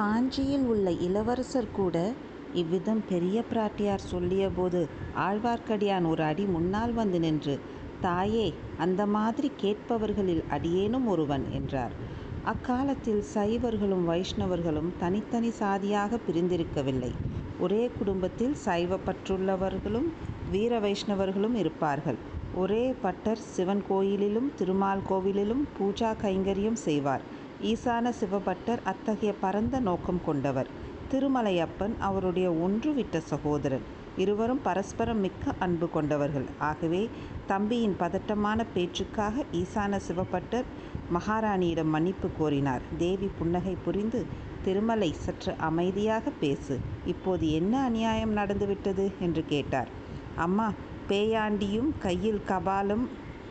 காஞ்சியில் உள்ள இளவரசர் கூட இவ்விதம் பெரிய பிராட்டியார் சொல்லியபோது ஆழ்வார்க்கடியான் ஒரு அடி முன்னால் வந்து நின்று தாயே அந்த மாதிரி கேட்பவர்களில் அடியேனும் ஒருவன் என்றார். அக்காலத்தில் சைவர்களும் வைஷ்ணவர்களும் தனித்தனி சாதியாக பிரிந்திருக்கவில்லை. ஒரே குடும்பத்தில் சைவப்பற்றுள்ளவர்களும் வீர வைஷ்ணவர்களும் இருப்பார்கள். ஒரே பட்டர் சிவன் கோயிலிலும் திருமால் கோவிலிலும் பூஜா கைங்கரியம் செய்வார். ஈசான சிவபட்டர் அத்தகைய பரந்த நோக்கம் கொண்டவர். திருமலையப்பன் அவருடைய ஒன்றுவிட்ட சகோதரன். இருவரும் பரஸ்பரம் மிக்க அன்பு கொண்டவர்கள். ஆகவே தம்பியின் பதட்டமான பேச்சுக்காக ஈசான சிவபட்டர் மகாராணியிடம் மன்னிப்பு கோரினார். தேவி புன்னகை புரிந்து திருமலை சற்று அமைதியாக பேசு. இப்போது என்ன அநியாயம் நடந்துவிட்டது? என்று கேட்டார். அம்மா பேயாண்டியும் கையில் கபாலும்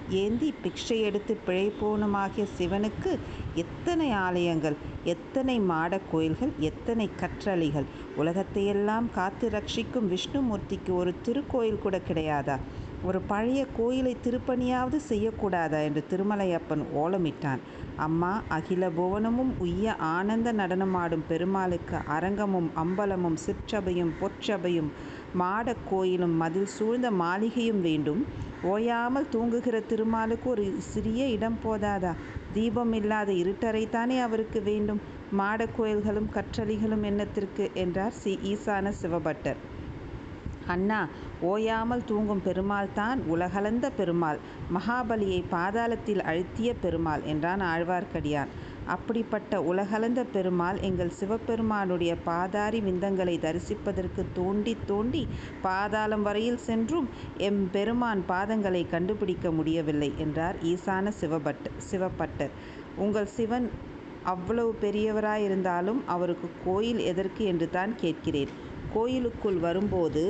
ஏந்தி பிக்ஷை எடுத்து பிழைப்போனுமாகிய சிவனுக்கு எத்தனை ஆலயங்கள் எத்தனை மாடக் கோயில்கள் எத்தனை கற்றளிகள் உலகத்தையெல்லாம் காத்து ரட்சிக்கும் விஷ்ணுமூர்த்திக்கு ஒரு திருக்கோயில் கூட கிடையாதா? ஒரு பழைய கோயிலை திருப்பணியாவது செய்யக்கூடாதா? என்று திருமலையப்பன் ஓலமிட்டான். அம்மா அகில புவனமும் உய்ய ஆனந்த நடனமாடும் பெருமாளுக்கு அரங்கமும் அம்பலமும் சிற்றபையும் பொற்சபையும் மாடக்கோயிலும் மதில் சூழ்ந்த மாளிகையும் வேண்டும். ஓயாமல் தூங்குகிற திருமாலுக்கு ஒரு சிறிய இடம் போதாதா? தீபம் இல்லாத இருட்டறைத்தானே அவருக்கு வேண்டும். மாடக்கோயில்களும் கற்றளிகளும் என்னத்திற்கு? என்றார் ஈசான சிவபட்டர். அண்ணா ஓயாமல் தூங்கும் பெருமாள் தான் உலகளந்த பெருமாள். மகாபலியை பாதாளத்தில் அழுத்திய பெருமாள் என்றான் ஆழ்வார்க்கடியான். அப்படிப்பட்ட உலகளந்த பெருமாள் எங்கள் சிவபெருமானுடைய பாதாரி விந்தங்களை தரிசிப்பதற்கு தோண்டித் தோண்டி பாதாளம் வரையில் சென்றும் எம்பெருமான் பாதங்களை கண்டுபிடிக்க முடியவில்லை என்றார் ஈசான சிவபட் சிவபட்டர். உங்கள் சிவன் அவ்வளவு பெரியவராயிருந்தாலும் அவருக்கு கோயில் எதற்கு என்று தான் கேட்கிறேன். கோயிலுக்குள் வரும்போது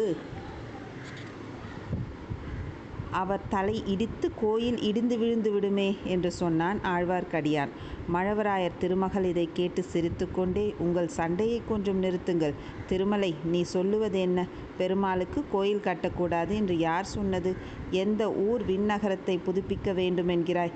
அவர் தலை இடித்து கோயில் இடிந்து விழுந்து விடுமே என்று சொன்னான் ஆழ்வார்க்கடியான். மழவராயர் திருமகள் இதைக் கேட்டு சிரித்துக்கொண்டே உங்கள் சண்டையை கொஞ்சம் நிறுத்துங்கள். திருமலை நீ சொல்லுவது என்ன? பெருமாளுக்கு கோயில் கட்டக்கூடாது என்று யார் சொன்னது? எந்த ஊர் விண்ணகரத்தை புதுப்பிக்க வேண்டுமென்கிறாய்?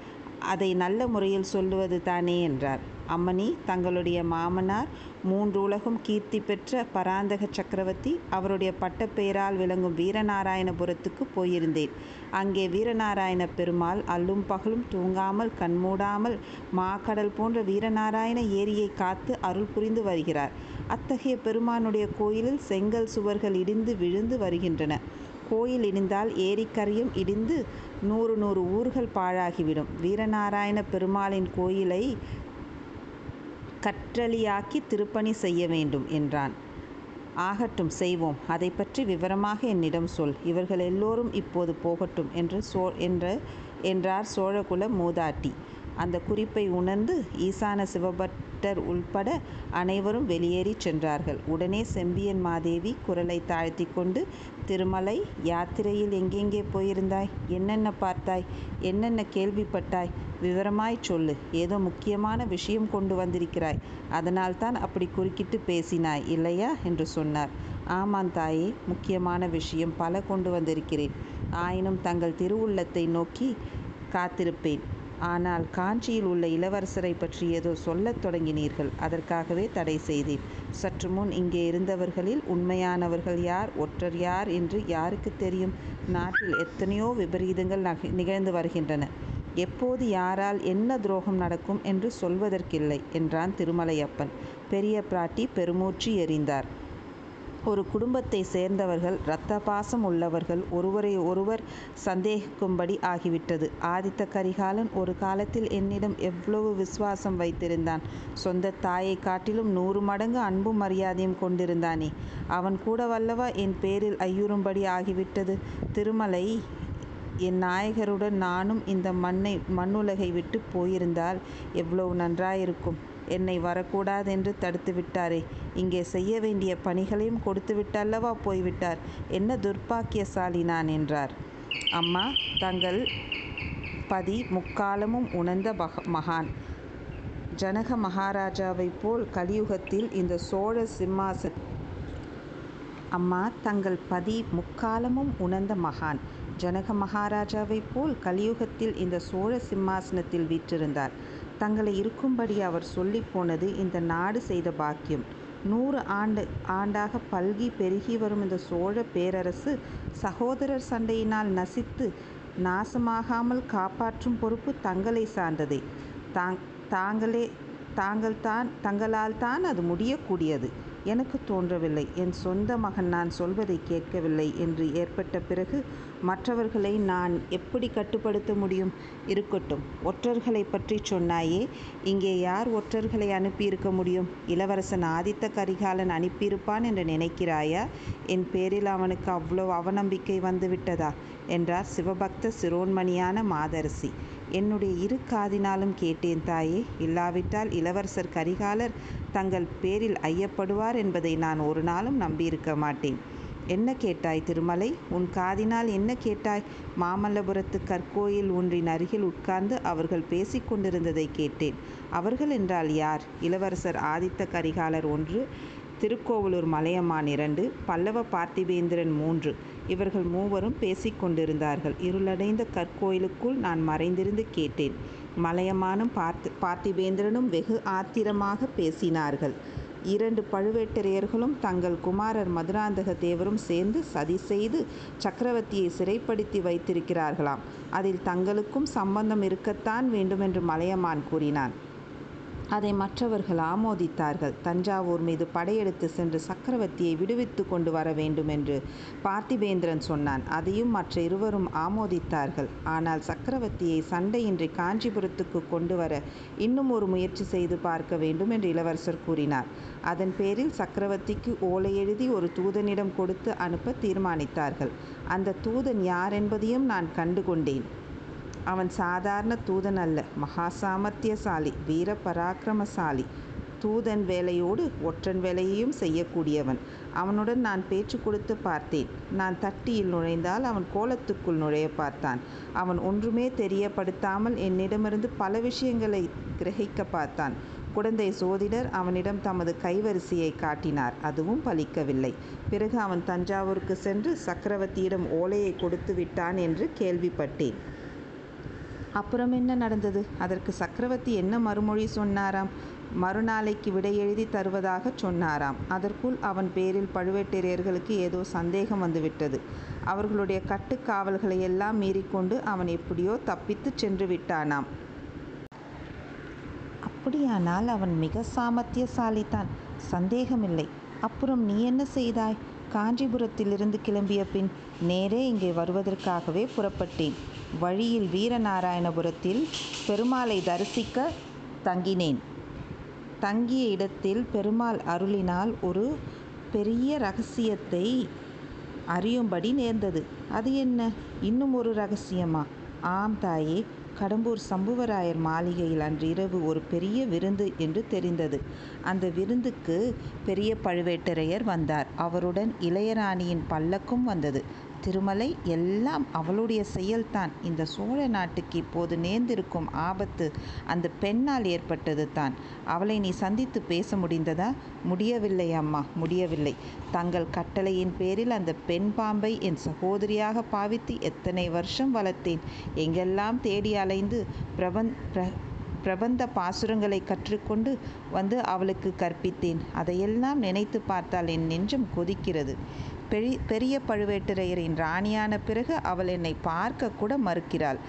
அதை நல்ல முறையில் சொல்லுவது தானே என்றார். அம்மணி தங்களுடைய மாமனார் மூன்று உலகம் கீர்த்தி பெற்ற பராந்தக சக்கரவர்த்தி அவருடைய பட்டப்பெயரால் விளங்கும் வீரநாராயணபுரத்துக்கு போயிருந்தேன். அங்கே வீரநாராயண பெருமாள் அல்லும் பகலும் தூங்காமல் கண்மூடாமல் மாக்கடல் போன்ற வீரநாராயண ஏரியை காத்து அருள் புரிந்து வருகிறார். அத்தகைய பெருமானுடைய கோயிலில் செங்கல் சுவர்கள் இடிந்து விழுந்து வருகின்றன. கோயில் இடிந்தால் ஏரிக்கரையும் இடிந்து நூறு நூறு ஊர்கள் பாழாகிவிடும். வீரநாராயண பெருமாளின் கோயிலை கற்றளியாக்கி திருப்பணி செய்ய வேண்டும் என்றான். ஆகட்டும் செய்வோம். அதை பற்றி விவரமாக என்னிடம் சொல். இவர்கள் எல்லோரும் இப்போது போகட்டும் என்று சோழ் என்ற என்றார் சோழகுல மூதாட்டி. அந்த குறிப்பை உணர்ந்து ஈசான சிவபட்டர் உள்பட அனைவரும் வெளியேறிச் சென்றார்கள். உடனே செம்பியன் மாதேவி குரலைத் தாழ்த்தி கொண்டு திருமலை யாத்திரையில் எங்கெங்கே போயிருந்தாய்? என்னென்ன பார்த்தாய்? என்னென்ன கேள்விப்பட்டாய்? விவரமாய்ச் சொல்லு. ஏதோ முக்கியமான விஷயம் கொண்டு வந்திருக்கிறாய். அதனால்தான் அப்படி குறுக்கிட்டு பேசினாய் இல்லையா? என்று சொன்னார். ஆமாம் தாயே முக்கியமான விஷயம் பல கொண்டு வந்திருக்கிறேன். ஆயினும் தங்கள் திருவுள்ளத்தை நோக்கி காத்திருப்பேன். ஆனால் காஞ்சியில் உள்ள இளவரசரைப் பற்றி ஏதோ சொல்லத் தொடங்கினீர்கள். அதற்காகவே தடை செய்தேன். சற்றுமுன் இங்கே இருந்தவர்களில் உண்மையானவர்கள் யார் ஒற்றர் யார் என்று யாருக்கு தெரியும்? நாட்டில் எத்தனையோ விபரீதங்கள் நிகழ்ந்து வருகின்றன. எப்போது யாரால் என்ன துரோகம் நடக்கும் என்று சொல்வதற்கில்லை என்றான் திருமலையப்பன். பெரிய பிராட்டி பெருமூச்சு எறிந்தார். ஒரு குடும்பத்தை சேர்ந்தவர்கள் இரத்த பாசம் உள்ளவர்கள் ஒருவரை ஒருவர் சந்தேகிக்கும்படி ஆகிவிட்டது. ஆதித்த கரிகாலன் ஒரு காலத்தில் என்னிடம் எவ்வளவு விசுவாசம் வைத்திருந்தான். சொந்தத் தாயைக் காட்டிலும் நூறு மடங்கு அன்பும் மரியாதையும் கொண்டிருந்தானே. அவன் கூடவல்லவா என் பேரில் ஐயுறும்படி ஆகிவிட்டது. திருமலை என் நாயகருடன் நானும் இந்த மண்ணை மண்ணுலகை விட்டுப் போயிருந்தால் எவ்வளவு நன்றாயிருக்கும். என்னை வரக்கூடாதென்று தடுத்துவிட்டாரே. இங்கே செய்ய வேண்டிய பணிகளையும் கொடுத்துவிட்டல்லவா போய்விட்டார். என்ன துர்ப்பாக்கியசாலி நான் என்றார். அம்மா தங்கள் பதி முக்காலமும் உணர்ந்த மகான். ஜனக மகாராஜாவைப் போல் கலியுகத்தில் இந்த சோழ சிம்மாசன் அம்மா தங்கள் பதி முக்காலமும் உணர்ந்த மகான். ஜனக மகாராஜாவைப் போல் கலியுகத்தில் இந்த சோழ சிம்மாசனத்தில் வீற்றிருந்தார். தங்களை இருக்கும்படி அவர் சொல்லி போனது இந்த நாடு செய்த பாக்கியம். நூறு ஆண்டு ஆண்டாக பல்கி பெருகி வரும் இந்த சோழ பேரரசு சகோதரர் சண்டையினால் நசித்து நாசமாகாமல் காப்பாற்றும் பொறுப்பு தங்களை சார்ந்ததே. தாங் தாங்களே தான் தங்களால் தான் அது முடியக்கூடியது. எனக்கு தோன்றவில்லை. என் சொந்த மகன் நான் சொல்வதை கேட்கவில்லை என்று ஏற்பட்ட பிறகு மற்றவர்களை நான் எப்படி கட்டுப்படுத்த முடியும்? இருக்கட்டும் ஒற்றர்களை பற்றி சொன்னாயே இங்கே யார் ஒற்றர்களை அனுப்பியிருக்க முடியும்? இளவரசன் ஆதித்த கரிகாலன் அனுப்பியிருப்பான் என்று நினைக்கிறாயா? என் பேரில் அவனுக்கு அவ்வளோ அவநம்பிக்கை வந்துவிட்டதா? என்றார் சிவபக்த சிரோன்மணியான மாதரசி. என்னுடைய இரு காதினாலும் கேட்டேன் தாயே. இல்லாவிட்டால் இளவரசர் கரிகாலர் தங்கள் பேரில் ஐயப்படுவார் என்பதை நான் ஒரு நாளும் நம்பியிருக்க மாட்டேன். என்ன கேட்டாய் திருமலை? உன் காதினால் என்ன கேட்டாய்? மாமல்லபுரத்து கற்கோயில் ஒன்றின் அருகில் உட்கார்ந்து அவர்கள் பேசிக் கொண்டிருந்ததை கேட்டேன். அவர்கள் என்றால் யார்? இளவரசர் ஆதித்த கரிகாலர் ஒன்று திருக்கோவலூர் மலையமான் இரண்டு பல்லவ பார்த்திபேந்திரன் மூன்று. இவர்கள் மூவரும் பேசிக்கொண்டிருந்தார்கள் இருளடைந்த கற்கோயிலுக்குள் நான் மறைந்திருந்து கேட்டேன். மலையமானும் பார்த்து பார்த்திபேந்திரனும் வெகு ஆத்திரமாக பேசினார்கள். இரண்டு பழுவேட்டரையர்களும் தங்கள் குமாரர் மதுராந்தக தேவரும் சேர்ந்து சதி செய்து சக்கரவர்த்தியை சிறைப்படுத்தி வைத்திருக்கிறார்களாம். அதில் தங்களுக்கும் சம்பந்தம் இருக்கத்தான் வேண்டும் என்று மலையமான் கூறினான். அதை மற்றவர்கள் ஆமோதித்தார்கள். தஞ்சாவூர் மீது படையெடுத்து சென்று சக்கரவர்த்தியை விடுவித்து கொண்டு வர வேண்டும் என்று பார்த்திபேந்திரன் சொன்னான். அதையும் மற்ற இருவரும் ஆமோதித்தார்கள். ஆனால் சக்கரவர்த்தியை சண்டையின்றி காஞ்சிபுரத்துக்கு கொண்டு வர இன்னும் ஒரு முயற்சி செய்து பார்க்க வேண்டும் என்று இளவரசர் கூறினார். அதன் பேரில் சக்கரவர்த்திக்கு ஓலை எழுதி ஒரு தூதனிடம் கொடுத்து அனுப்ப தீர்மானித்தார்கள். அந்த தூதன் யார் என்பதையும் நான் கண்டுகொண்டேன். அவன் சாதாரண தூதன் அல்ல. மகா சாமர்த்தியசாலி வீர பராக்கிரமசாலி தூதன் வேலையோடு ஒற்றன் வேலையையும் செய்யக்கூடியவன். அவனுடன் நான் பேச்சு கொடுத்து பார்த்தேன். நான் தட்டியில் நுழைந்தால் அவன் கோலத்துக்குள் நுழைய பார்த்தான். அவன் ஒன்றுமே தெரியப்படுத்தாமல் என்னிடமிருந்து பல விஷயங்களை கிரகிக்க பார்த்தான். குழந்தை சோதிடர் அவனிடம் தமது கைவரிசையை காட்டினார். அதுவும் பலிக்கவில்லை. பிறகு அவன் தஞ்சாவூருக்கு சென்று சக்கரவர்த்தியிடம் ஓலையை கொடுத்து விட்டான் என்று கேள்விப்பட்டேன். அப்புறம் என்ன நடந்தது? அதற்கு சக்கரவர்த்தி என்ன மறுமொழி சொன்னாராம்? மறுநாளைக்கு விடை எழுதி தருவதாக சொன்னாராம். அதற்குள் அவன் பேரில் பழுவேட்டரையர்களுக்கு ஏதோ சந்தேகம் வந்துவிட்டது. அவர்களுடைய கட்டுக்காவல்களை எல்லாம் மீறிக்கொண்டு அவன் எப்படியோ தப்பித்து சென்று விட்டானாம். அப்படியானால் அவன் மிக சாமர்த்தியசாலிதான் சந்தேகமில்லை. அப்புறம் நீ என்ன செய்தாய்? காஞ்சிபுரத்திலிருந்து கிளம்பிய பின் நேரே இங்கே வருவதற்காகவே புறப்பட்டேன். வழியில் வீரநாராயணபுரத்தில் பெருமாளை தரிசிக்க தங்கினேன். தங்கிய இடத்தில் பெருமாள் அருளினால் ஒரு பெரிய ரகசியத்தை அறியும்படி நேர்ந்தது. அது என்ன? இன்னும் ஒரு ரகசியமா? ஆம் தாயே கடம்பூர் சம்புவராயர் மாளிகையில் அன்று இரவு ஒரு பெரிய விருந்து என்று தெரிந்தது. அந்த விருந்துக்கு பெரிய பழுவேட்டரையர் வந்தார். அவருடன் இளையராணியின் பல்லக்கும் வந்தது. திருமலை எல்லாம் அவளுடைய செயல்தான். இந்த சோழ நாட்டுக்கு இப்போது நேர்ந்திருக்கும் ஆபத்து அந்த பெண்ணால் ஏற்பட்டது தான். அவளை நீ சந்தித்து பேச முடிந்ததா? முடியவில்லை அம்மா முடியவில்லை. தங்கள் கட்டளையின் பேரில் அந்த பெண் பாம்பை என் சகோதரியாக பாவித்து எத்தனை வருஷம் வளர்த்தேன். எங்கெல்லாம் தேடி அலைந்து பிரபன் பிர பிரபந்த பாசுரங்களை கற்றுக்கொண்டு வந்து அவளுக்கு கற்பித்தேன். அதையெல்லாம் நினைத்து பார்த்தால் என் நெஞ்சம் கொதிக்கிறது. பெரிய பெரிய பழுவேட்டரையரின் ராணியான பிறகு அவள் என்னை பார்க்க கூட மறுக்கிறாள்.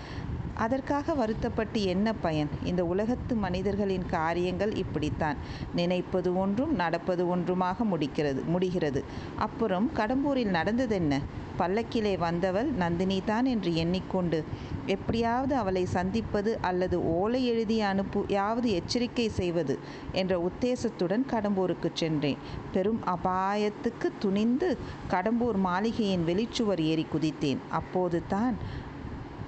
அதற்காக வருத்தப்பட்டு என்ன பயன்? இந்த உலகத்து மனிதர்களின் காரியங்கள் இப்படித்தான். நினைப்பது ஒன்றும் நடப்பது ஒன்றுமாக முடிக்கிறது முடிகிறது. அப்புறம் கடம்பூரில் நடந்ததென்ன? பல்லக்கிலே வந்தவள் நந்தினி தான் என்று எண்ணிக்கொண்டு எப்படியாவது அவளை சந்திப்பது அல்லது ஓலை எழுதி அனுப்பியாவது எச்சரிக்கை செய்வது என்ற உத்தேசத்துடன் கடம்பூருக்கு சென்றேன். பெரும் அபாயத்துக்கு துணிந்து கடம்பூர் மாளிகையின் வெளிச்சுவர் ஏறி குதித்தேன். அப்போது தான்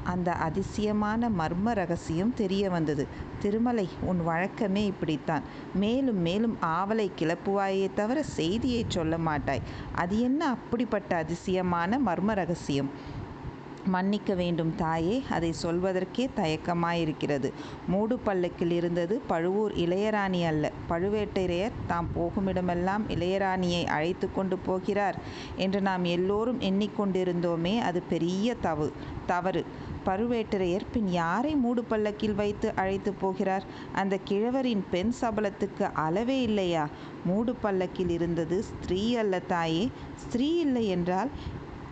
அந்த அதிசயமான மர்ம ரகசியம் தெரிய வந்தது. திருமலை உன் வழக்கமே இப்படித்தான். மேலும் மேலும் ஆவலை கிளப்புவாயே தவிர செய்தியை சொல்ல மாட்டாய். அது என்ன அப்படிப்பட்ட அதிசயமான மர்ம ரகசியம்? மன்னிக்க வேண்டும் தாயே அதை சொல்வதற்கே தயக்கமாயிருக்கிறது. மூடு பல்லக்கில் இருந்தது பழுவூர் இளையராணி அல்ல. பழுவேட்டரையர் தாம் போகுமிடமெல்லாம் இளையராணியை அழைத்து கொண்டு போகிறார் என்று நாம் எல்லோரும் எண்ணிக்கொண்டிருந்தோமே அது பெரிய தவு தவறு. பழுவேட்டரையர் பின் யாரை மூடு பல்லக்கில் வைத்து அழைத்து போகிறார்? அந்த கிழவரின் பெண் சபலத்துக்கு அளவே இல்லையா? மூடு பல்லக்கில் இருந்தது ஸ்திரீ அல்ல தாயே. ஸ்திரீ இல்லை என்றால்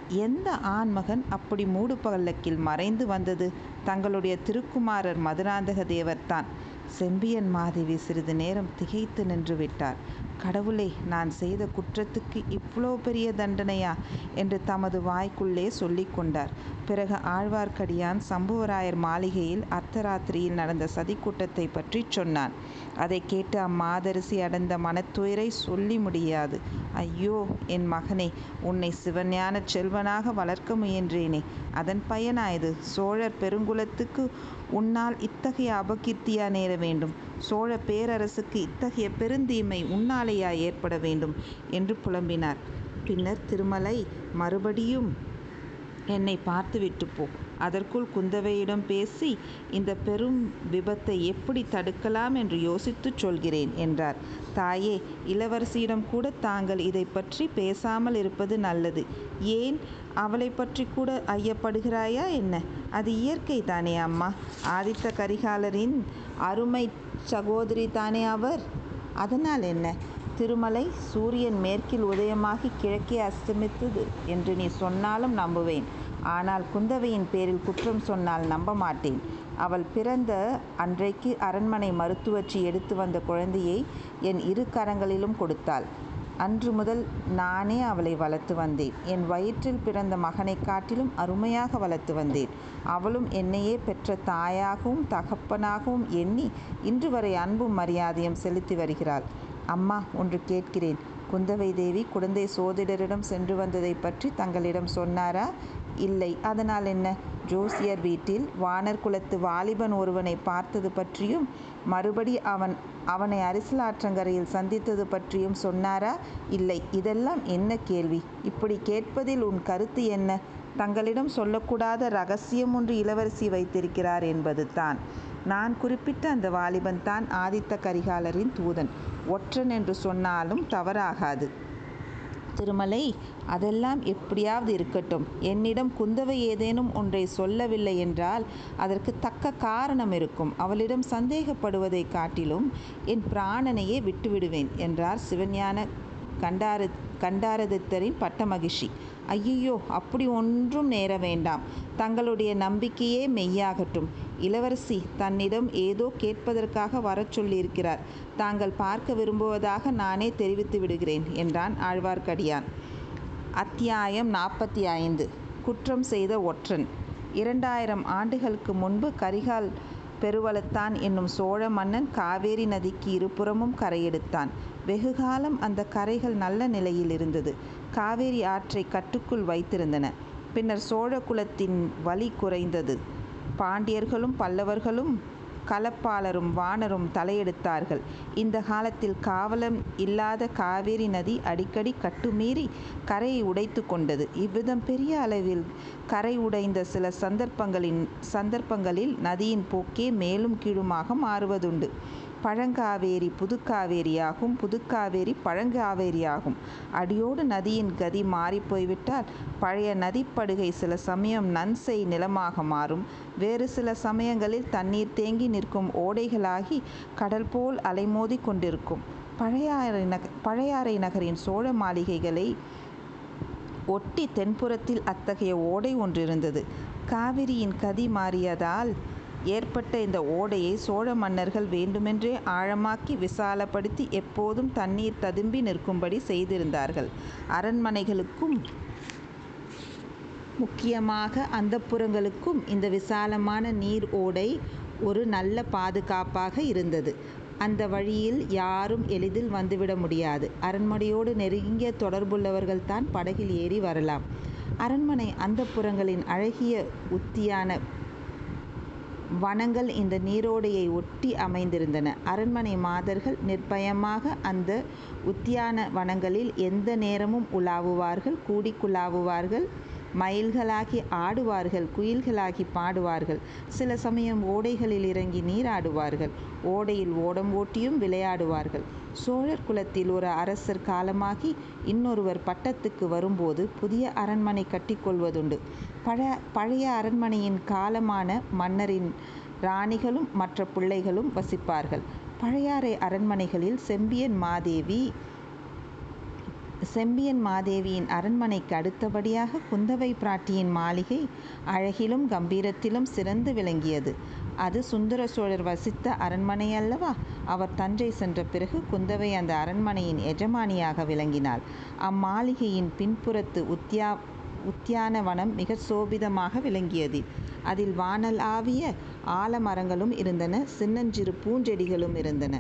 எந்த ஆண்மகன் அப்படி மூடு பல்லக்கில் மறைந்து வந்தது? தங்களுடைய திருக்குமாரர் மதுராந்தக தேவர்தான். செம்பியன் மாதேவி சிறிது நேரம் திகைத்து நின்று விட்டார். கடவுளே நான் செய்த குற்றத்துக்கு இவ்வளோ பெரிய தண்டனையா? என்று தமது வாய்க்குள்ளே சொல்லிக் கொண்டார். பிறகு ஆழ்வார்க்கடியான் சம்புவராயர் மாளிகையில் அர்த்தராத்திரியில் நடந்த சதிக்கூட்டத்தை பற்றி சொன்னான். அதை கேட்டு அம்மாதரிசி அடைந்த மனத்துயரை சொல்லி முடியாது. ஐயோ என் மகனே உன்னை சிவஞான செல்வனாக வளர்க்க முயன்றேனே. அதன் பயனாயது சோழர் பெருங்குலத்துக்கு உன்னால் இத்தகைய அபகீர்த்தியா நேர வேண்டும்? சோழ பேரரசுக்கு இத்தகைய பெருந்தீமை உன்னாலே உன்னாலேயா ஏற்பட வேண்டும் என்று புலம்பினார். பின்னர் திருமலை மறுபடியும் என்னை பார்த்துவிட்டு போ. அதற்குள் குந்தவையிடம் பேசி இந்த பெரும் விபத்தை எப்படி தடுக்கலாம் என்று யோசித்து சொல்கிறேன் என்றார். தாயே இளவரசியிடம் கூட தாங்கள் இதை பற்றி பேசாமல் இருப்பது நல்லது. ஏன்? அவளை பற்றி கூட ஐயப்படுகிறாயா என்ன? அது இயற்கை தானே அம்மா. ஆதித்த கரிகாலரின் அருமை சகோதரி தானே அவர். அதனால் என்ன? திருமலை சூரியன் மேற்கில் உதயமாகி கிழக்கே அஸ்தமித்தது என்று நீ சொன்னாலும் நம்புவேன். ஆனால் குந்தவையின் பேரில் குற்றம் சொன்னால் நம்ப மாட்டேன். அவள் பிறந்த அன்றைக்கு அரண்மனை மருத்துவச்சி எடுத்து வந்த குழந்தையை என் இரு கரங்களிலும் கொடுத்தாள். அன்று முதல் நானே அவளை வளர்த்து வந்தேன். என் வயிற்றில் பிறந்த மகனைக் காட்டிலும் அருமையாக வளர்த்து வந்தேன். அவளும் என்னையே பெற்ற தாயாகவும் தகப்பனாகவும் எண்ணி இன்று வரை அன்பும் மரியாதையும் செலுத்தி வருகிறாள். அம்மா ஒன்று கேட்கிறேன். குந்தவை தேவி குழந்தை சோதிடரிடம் சென்று வந்ததை பற்றி தங்களிடம் சொன்னாரா? இல்லை. அதனால் என்ன? ஜோசியர் வீட்டில் வானர் குலத்து வாலிபன் ஒருவனை பார்த்தது பற்றியும் மறுபடி அவன் அவனை அரசியலாற்றங்கரையில் சந்தித்தது பற்றியும் சொன்னாரா? இல்லை. இதெல்லாம் என்ன கேள்வி? இப்படி கேட்பதில் உன் கருத்து என்ன? தங்களிடம் சொல்லக்கூடாத ரகசியம் ஒன்று இளவரசி வைத்திருக்கிறார் என்பது தான் நான் குறிப்பிட்ட அந்த வாலிபன் தான் ஆதித்த கரிகாலரின் தூதன். ஒற்றன் என்று சொன்னாலும் தவறாகாது. திருமலை அதெல்லாம் எப்படியாவது இருக்கட்டும். என்னிடம் குந்தவை ஏதேனும் ஒன்றை சொல்லவில்லை என்றால் அதற்கு தக்க காரணம் இருக்கும். அவளிடம் சந்தேகப்படுவதை காட்டிலும் என் பிராணனையே விட்டுவிடுவேன் என்றார் சிவஞான கண்டார கண்டாரதித்தரின் பட்ட மகிழ்ச்சி ஐயையோ அப்படி ஒன்றும் நேர வேண்டாம். தங்களுடைய நம்பிக்கையே மெய்யாகட்டும். இளவரசி தன்னிடம் ஏதோ கேட்பதற்காக வரச் சொல்லியிருக்கிறார். தாங்கள் பார்க்க விரும்புவதாக நானே தெரிவித்து விடுகிறேன் என்றான் ஆழ்வார்க்கடியான். அத்தியாயம் நாற்பத்தி ஐந்து. குற்றம் செய்த ஒற்றன். இரண்டாயிரம் ஆண்டுகளுக்கு முன்பு கரிகால் பெருவளத்தான் என்னும் சோழ மன்னன் காவேரி நதிக்கு இருபுறமும் கரையெடுத்தான். வெகுகாலம் அந்த கரைகள் நல்ல நிலையில் இருந்தது. காவேரி ஆற்றை கட்டுக்குள் வைத்திருந்தன. பின்னர் சோழ குலத்தின் வலி குறைந்தது. பாண்டியர்களும் பல்லவர்களும் களப்பாளரும் வானரும் தலையெடுத்தார்கள். இந்த காலத்தில் காவலம் இல்லாத காவேரி நதி அடிக்கடி கட்டுமீறி கரையை உடைத்து கொண்டது. இவ்விதம் பெரிய அளவில் கரை உடைந்த சில சந்தர்ப்பங்களின் சந்தர்ப்பங்களில் நதியின் போக்கே மேலும் கீழுமாக மாறுவதுண்டு. பழங்காவேரி புதுக்காவேரியாகும். புதுக்காவேரி பழங்காவேரியாகும். அடியோடு நதியின் கதி மாறிப்போய்விட்டால் பழைய நதிப்படுகை சில சமயம் நன்செய் நிலமாக மாறும். வேறு சில சமயங்களில் தண்ணீர் தேங்கி நிற்கும் ஓடைகளாகி கடல் போல் அலைமோதி கொண்டிருக்கும். பழையாறை நக பழையாறை நகரின் சோழ மாளிகைகளை ஒட்டி தென்புறத்தில் அத்தகைய ஓடை ஒன்றிருந்தது. காவிரியின் கதி மாறியதால் ஏற்பட்ட இந்த ஓடையை சோழ மன்னர்கள் வேண்டுமென்றே ஆழமாக்கி விசாலப்படுத்தி எப்போதும் தண்ணீர் ததும்பி நிற்கும்படி செய்திருந்தார்கள். அரண்மனைகளுக்கும் முக்கியமாக அந்தப்புறங்களுக்கும் இந்த விசாலமான நீர் ஓடை ஒரு நல்ல பாதுகாப்பாக இருந்தது. அந்த வழியில் யாரும் எளிதில் வந்துவிட முடியாது. அரண்மனையோடு நெருங்கிய தொடர்புள்ளவர்கள் தான் படகில் ஏறி வரலாம். அரண்மனை அந்தப்புறங்களின் அழகிய உத்தியான வனங்கள் இந்த நீரோடையை ஒட்டி அமைந்திருந்தன. அரண்மனை மாதர்கள் நிர்பயமாக அந்த உத்தியான வனங்களில் எந்த நேரமும் உலாவுவார்கள் கூடி குலாவுவார்கள் மயில்களாகி ஆடுவார்கள் குயில்களாகி பாடுவார்கள். சில சமயம் ஓடைகளில் இறங்கி நீராடுவார்கள். ஓடையில் ஓடம் ஓட்டியும் விளையாடுவார்கள். சோழர் குலத்தில் ஒரு அரசர் காலமாகி இன்னொருவர் பட்டத்துக்கு வரும்போது புதிய அரண்மனை கட்டிக்கொள்வதுண்டு. பழ பழைய அரண்மனையின் காலமான மன்னரின் ராணிகளும் மற்ற பிள்ளைகளும் வசிப்பார்கள். பழையாறை அரண்மனைகளில் செம்பியன் மாதேவி செம்பியன் மாதேவியின் அரண்மனைக்கு அடுத்தபடியாக குந்தவை பிராட்டியின் மாளிகை அழகிலும் கம்பீரத்திலும் சிறந்து விளங்கியது. அது சுந்தர சோழர் வசித்த அரண்மனை அல்லவா? அவர் தஞ்சை சென்ற பிறகு குந்தவை அந்த அரண்மனையின் எஜமானியாக விளங்கினாள். அம்மாளிகையின் பின்புறத்து உத்தியான வனம் மிகச் சோபிதமாக விளங்கியது. அதில் வானல் ஆவிய ஆலமரங்களும் இருந்தன சின்னஞ்சிறு பூஞ்செடிகளும் இருந்தன.